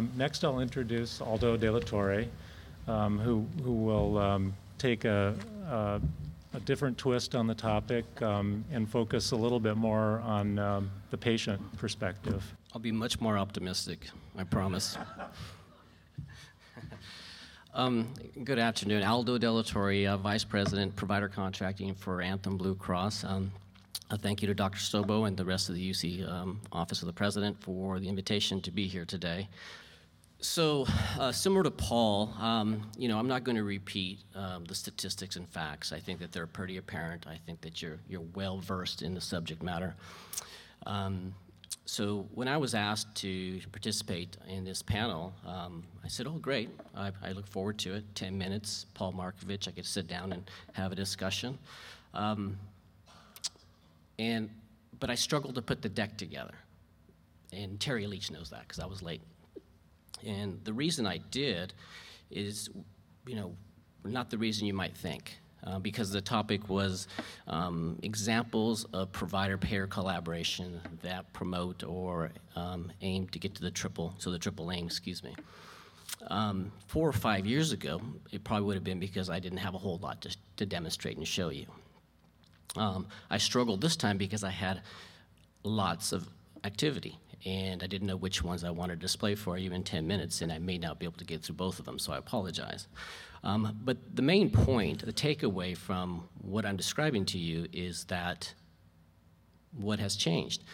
Um, next, I'll introduce Aldo De La Torre, um, who, who will um, take a, a, a, different twist on the topic um, and focus a little bit more on um, the patient perspective. I'll be much more optimistic, I promise. Um, good afternoon. Aldo De La Torre, uh, Vice President, Provider Contracting for Anthem Blue Cross. Um, uh, thank you to Dr. Stobo and the rest of the UC um, Office of the President for the invitation to be here today. So, uh, similar to Paul, um, you know, I'm not going to repeat um, the statistics and facts. I think that they're pretty apparent. I think that you're, you're well versed in the subject matter. Um, so when I was asked to participate in this panel, um, I said, "Oh, great! I, I, look forward to it. Ten minutes, Paul Markovich. I could sit down and have a discussion." Um, and but I struggled to put the deck together, and Terry Leach knows that because I was late. And the reason I did is, you know, not the reason you might think uh, because the topic was um, examples of provider-payer collaboration that promote or um, aim to get to the triple, so the triple aim, excuse me. Um, four or five years ago, it probably would have been because I didn't have a whole lot to, to demonstrate and show you. Um, I struggled this time because I had lots of activity and I didn't know which ones I wanted to display for you in 10 minutes, and I may not be able to get through both of them, so I apologize. Um, but the main point, the takeaway from what I'm describing to you is that what has changed.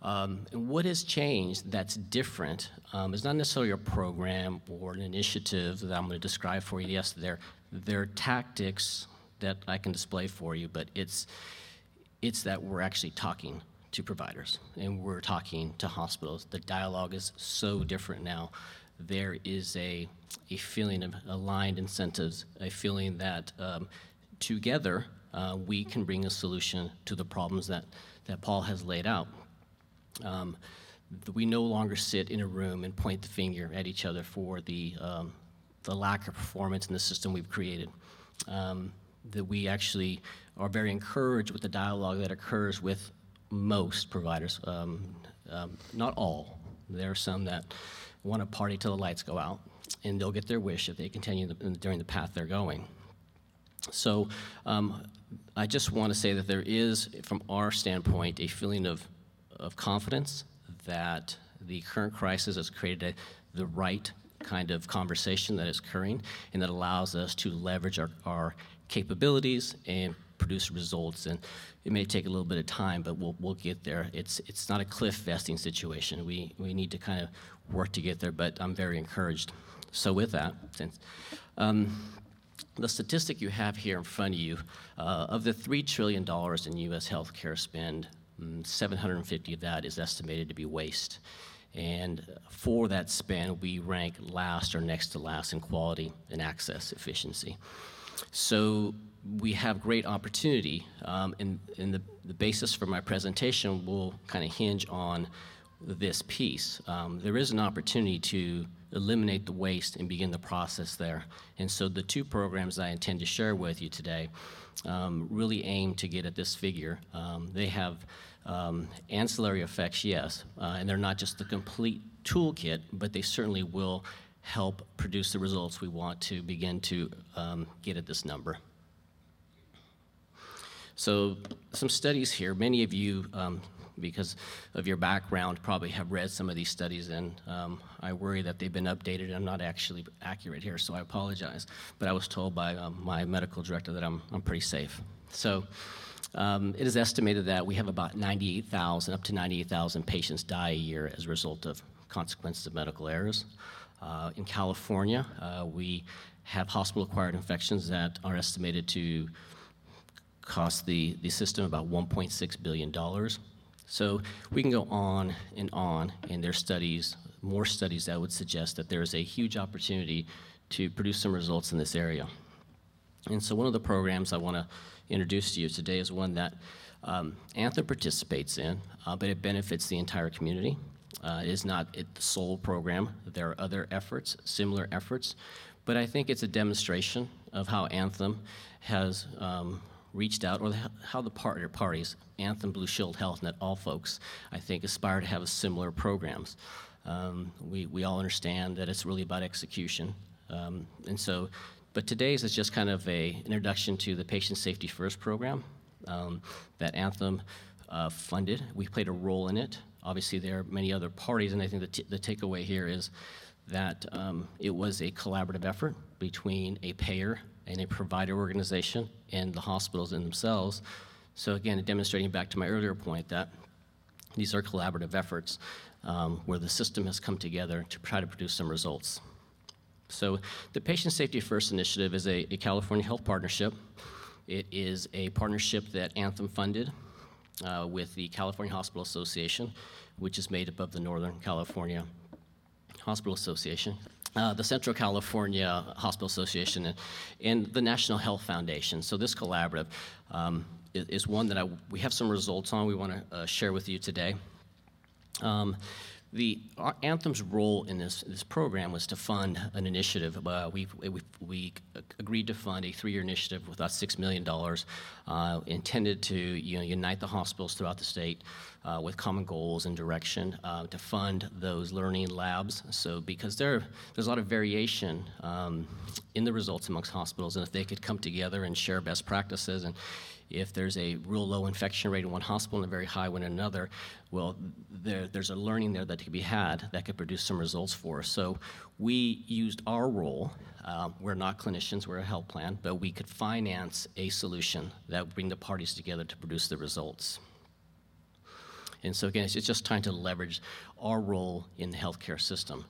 Um, and what has changed that's different um, is not necessarily a program or an initiative that I'm going to describe for you. Yes, they're, they're tactics that I can display for you, but it's, it's that we're actually talking to providers and we're talking to hospitals. The dialogue is so different now. There is a a feeling of aligned incentives, a feeling that um, together uh, we can bring a solution to the problems that, that Paul has laid out. Um, we no longer sit in a room and point the finger at each other for the, um, the lack of performance in the system we've created. Um, that we actually are very encouraged with the dialogue that occurs with most providers, um, um, not all. There are some that want to party till the lights go out and they'll get their wish if they continue the, during the path they're going. So um, I just want to say that there is, from our standpoint, a feeling of, of confidence that the current crisis has created a, the right kind of conversation that is occurring and that allows us to leverage our, our capabilities and produce results. And it may take a little bit of time, but we'll, we'll get there. It's, it's not a cliff vesting situation. We, we need to kind of work to get there, but I'm very encouraged. So with that, since, um, the statistic you have here in front of you, uh, of the $3 trillion in U.S. healthcare spend, mm, 750 of that is estimated to be waste. And for that spend, we rank last or next to last in quality and access efficiency. So we have great opportunity, um, and, and the, the basis for my presentation will kind of hinge on this piece. Um, there is an opportunity to eliminate the waste and begin the process there. And so the two programs I intend to share with you today um, really aim to get at this figure. Um, they have um, ancillary effects, yes, uh, and they're not just the complete toolkit, but they certainly will help produce the results we want to begin to um, get at this number. So some studies here. Many of you um, because of your background, probably have read some of these studies, and um, I worry that they've been updated. I'm not actually accurate here, so I apologize. But I was told by um, my medical director that I'm, I'm pretty safe. So um, it is estimated that we have about 98,000, up to 98,000 patients die a year as a result of consequences of medical errors. Uh, in California, uh, we have hospital-acquired infections that are estimated to cost the, the system about $1.6 billion. So we can go on and on, and there's studies, more studies that would suggest that there is a huge opportunity to produce some results in this area. And so one of the programs I want to introduce to you today is one that um, Anthem participates in, uh, but it benefits the entire community. Uh, it is not the sole program. There are other efforts, similar efforts, but I think it's a demonstration of how Anthem has um, reached out, or how the partner parties, Anthem, Blue Shield Health, and all folks, I think, aspire to have similar programs. Um, we, we all understand that it's really about execution. Um, and so, but today's is just kind of a introduction to the Patient Safety First program um, that Anthem uh, funded. We played a role in it. Obviously, there are many other parties, and I think the, t- the takeaway here is that um, it was a collaborative effort between a payer and a provider organization and the hospitals in themselves. So again, demonstrating back to my earlier point that these are collaborative efforts um, where the system has come together to try to produce some results. So the Patient Safety First initiative is a, a California health partnership. It is a partnership that Anthem funded uh, with the California Hospital Association, which is made up of the Northern California Hospital Association, uh, the Central California Hospital Association, and, and the National Health Foundation. So this collaborative um, is, is one that I, we have some results on we want to uh, share with you today. Um, the our Anthem's role in this, this program was to fund an initiative. Uh, we, we, we agreed to fund a three-year initiative with about $6 million uh, intended to you know, unite the hospitals throughout the state uh, with common goals and direction uh, to fund those learning labs. So because there, there's a lot of variation um, in the results amongst hospitals, and if they could come together and share best practices and if there's a real low infection rate in one hospital and a very high one in another, well, there, there's a learning there that could be had that could produce some results for us. So we used our role. Uh, we're not clinicians, we're a health plan, but we could finance a solution that would bring the parties together to produce the results. And so again, it's just trying to leverage our role in the healthcare system.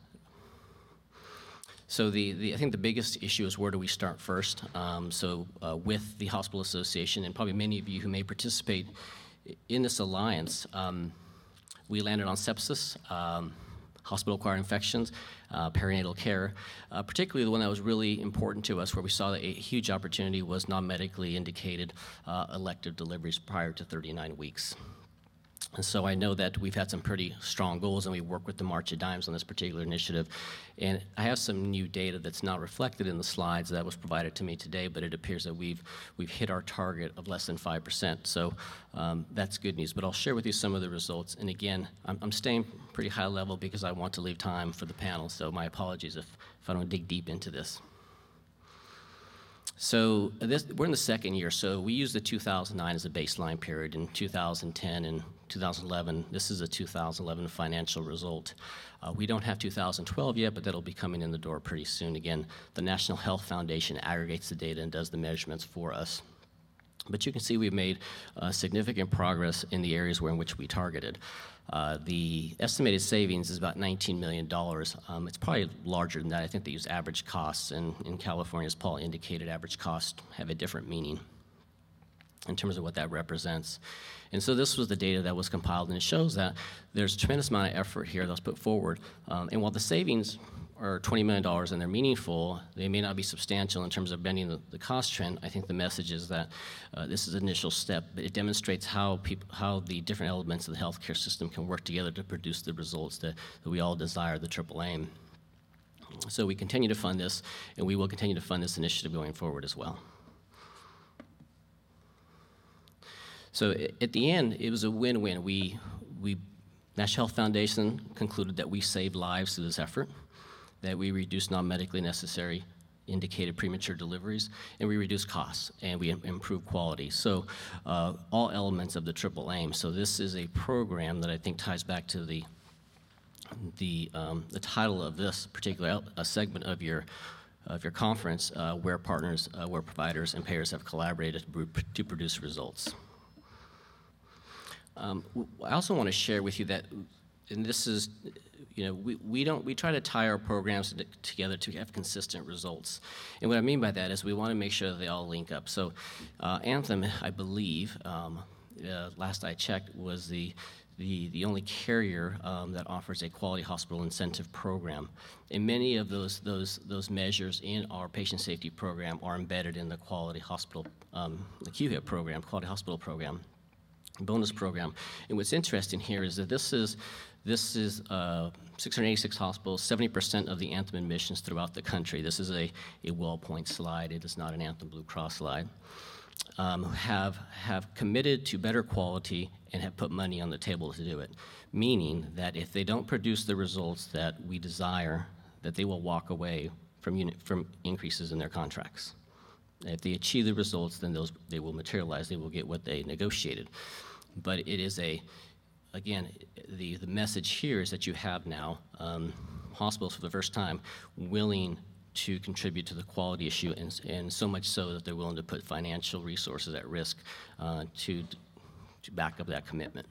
So the, the, I think the biggest issue is where do we start first? Um, so uh, with the Hospital Association, and probably many of you who may participate in this alliance, um, we landed on sepsis, um, hospital-acquired infections, uh, perinatal care. Uh, particularly the one that was really important to us, where we saw that a huge opportunity was non-medically indicated uh, elective deliveries prior to 39 weeks. And so I know that we've had some pretty strong goals, and we work with the March of Dimes on this particular initiative. And I have some new data that's not reflected in the slides that was provided to me today, but it appears that we've we've hit our target of less than five percent. So um, that's good news. But I'll share with you some of the results. And again, I'm, I'm staying pretty high level because I want to leave time for the panel. So my apologies if if I don't dig deep into this. So this, we're in the second year. So we use the 2009 as a baseline period. In 2010 and 2011, this is a 2011 financial result. Uh, we don't have 2012 yet, but that'll be coming in the door pretty soon. Again, the National Health Foundation aggregates the data and does the measurements for us. But you can see we've made uh, significant progress in the areas where in which we targeted. Uh, the estimated savings is about $19 million. Um, it's probably larger than that. I think they use average costs, and in California, as Paul indicated, average costs have a different meaning in terms of what that represents. And so this was the data that was compiled, and it shows that there's a tremendous amount of effort here that was put forward. Um, and while the savings are $20 million and they're meaningful, they may not be substantial in terms of bending the, the cost trend. I think the message is that uh, this is an initial step. but It demonstrates how, peop- how the different elements of the healthcare system can work together to produce the results that, that we all desire, the triple aim. So we continue to fund this, and we will continue to fund this initiative going forward as well. So at the end, it was a win-win. We, we, National Health Foundation concluded that we saved lives through this effort that we reduce non-medically necessary indicated premature deliveries, and we reduce costs, and we improve quality. So uh, all elements of the triple aim. So this is a program that I think ties back to the the, um, the title of this particular a segment of your of your conference, uh, where partners, uh, where providers and payers have collaborated to produce results. Um, I also want to share with you that, and this is you know, we, we don't we try to tie our programs together to have consistent results. And what I mean by that is we want to make sure that they all link up. So, uh, Anthem, I believe, um, uh, last I checked, was the the, the only carrier um, that offers a quality hospital incentive program. And many of those, those, those measures in our patient safety program are embedded in the quality hospital, um, the QHIP program, quality hospital program bonus program. And what's interesting here is that this is this is uh, 686 hospitals, 70% of the Anthem admissions throughout the country. This is a, a WellPoint slide. It is not an Anthem Blue Cross slide. um, have, have committed to better quality and have put money on the table to do it. Meaning that if they don't produce the results that we desire, that they will walk away from, unit, from increases in their contracts. If they achieve the results, then those, they will materialize, they will get what they negotiated. But it is a, again, the, the message here is that you have now um, hospitals for the first time willing to contribute to the quality issue, and, and so much so that they're willing to put financial resources at risk uh, to, to back up that commitment.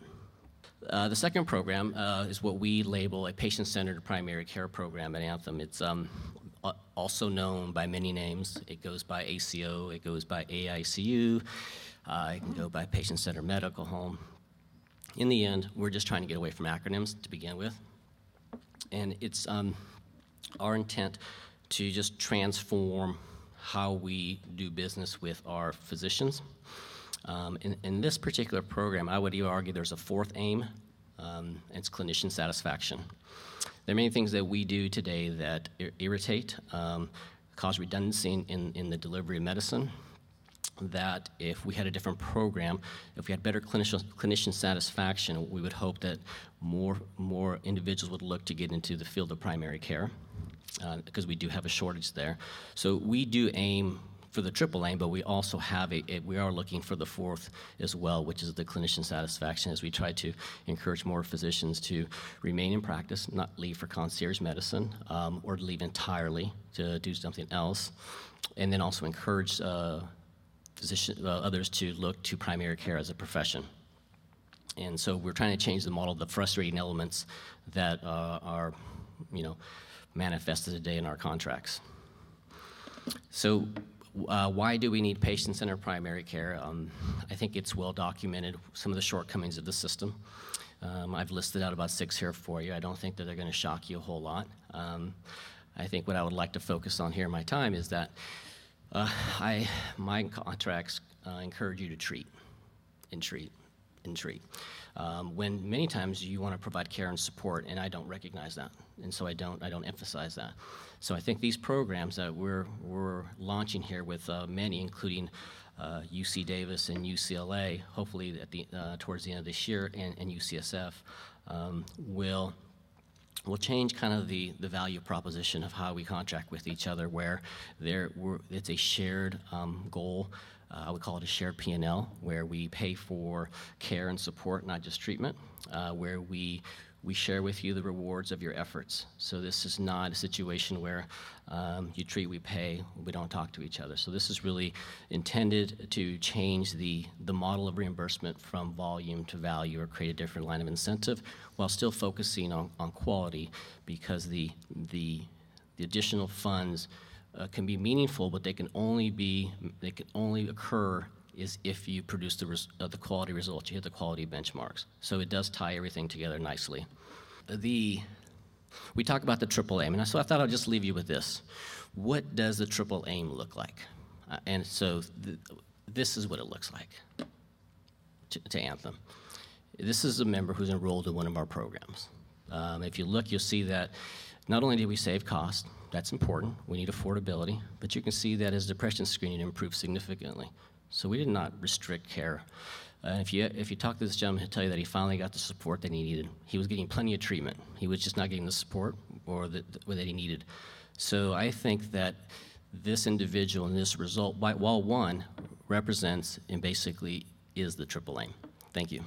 Uh, the second program uh, is what we label a patient-centered primary care program at Anthem. It's um, also known by many names. It goes by ACO, it goes by AICU, uh, it can go by patient-centered medical home. In the end, we're just trying to get away from acronyms to begin with, and it's um, our intent to just transform how we do business with our physicians. Um, in, in this particular program, I would even argue there's a fourth aim, um, it's clinician satisfaction. There are many things that we do today that ir- irritate, um, cause redundancy in, in, in the delivery of medicine. That if we had a different program, if we had better clinician, clinician satisfaction, we would hope that more, more individuals would look to get into the field of primary care uh, because we do have a shortage there. So we do aim for the triple aim, but we also have a, a- we are looking for the fourth as well, which is the clinician satisfaction, as we try to encourage more physicians to remain in practice, not leave for concierge medicine, um, or leave entirely to do something else, and then also encourage uh, physician, uh, others to look to primary care as a profession. And so we're trying to change the model, of the frustrating elements that uh, are, you know, manifested today in our contracts. So, uh, why do we need patient-centered primary care? Um, I think it's well documented some of the shortcomings of the system. Um, I've listed out about six here for you. I don't think that they're going to shock you a whole lot. Um, I think what I would like to focus on here in my time is that uh, I, my contracts uh, encourage you to treat and treat and treat. Um, when many times you want to provide care and support, and I don't recognize that, and so I don't I don't emphasize that. So I think these programs that we're we're launching here with uh, many, including uh, UC Davis and UCLA, hopefully at the uh, towards the end of this year, and, and UCSF, um, will will change kind of the, the value proposition of how we contract with each other, where there it's a shared um, goal. Uh, I would call it a shared P&L, where we pay for care and support, not just treatment, uh, where we we share with you the rewards of your efforts. So this is not a situation where um, you treat, we pay, we don't talk to each other. So this is really intended to change the, the model of reimbursement from volume to value or create a different line of incentive while still focusing on, on quality because the, the, the additional funds uh, can be meaningful, but they can only be, they can only occur is if you produce the, res- uh, the quality results, you hit the quality benchmarks. So it does tie everything together nicely. The, we talk about the triple aim, and so I thought I'd just leave you with this. What does the triple aim look like? Uh, and so th- this is what it looks like to, to Anthem. This is a member who's enrolled in one of our programs. Um, if you look, you'll see that not only did we save cost, that's important, we need affordability, but you can see that his depression screening improved significantly. So we did not restrict care. Uh, if, you, if you talk to this gentleman, he'll tell you that he finally got the support that he needed. He was getting plenty of treatment. He was just not getting the support or the, the, that he needed. So I think that this individual and this result, while one represents and basically is the triple aim. Thank you.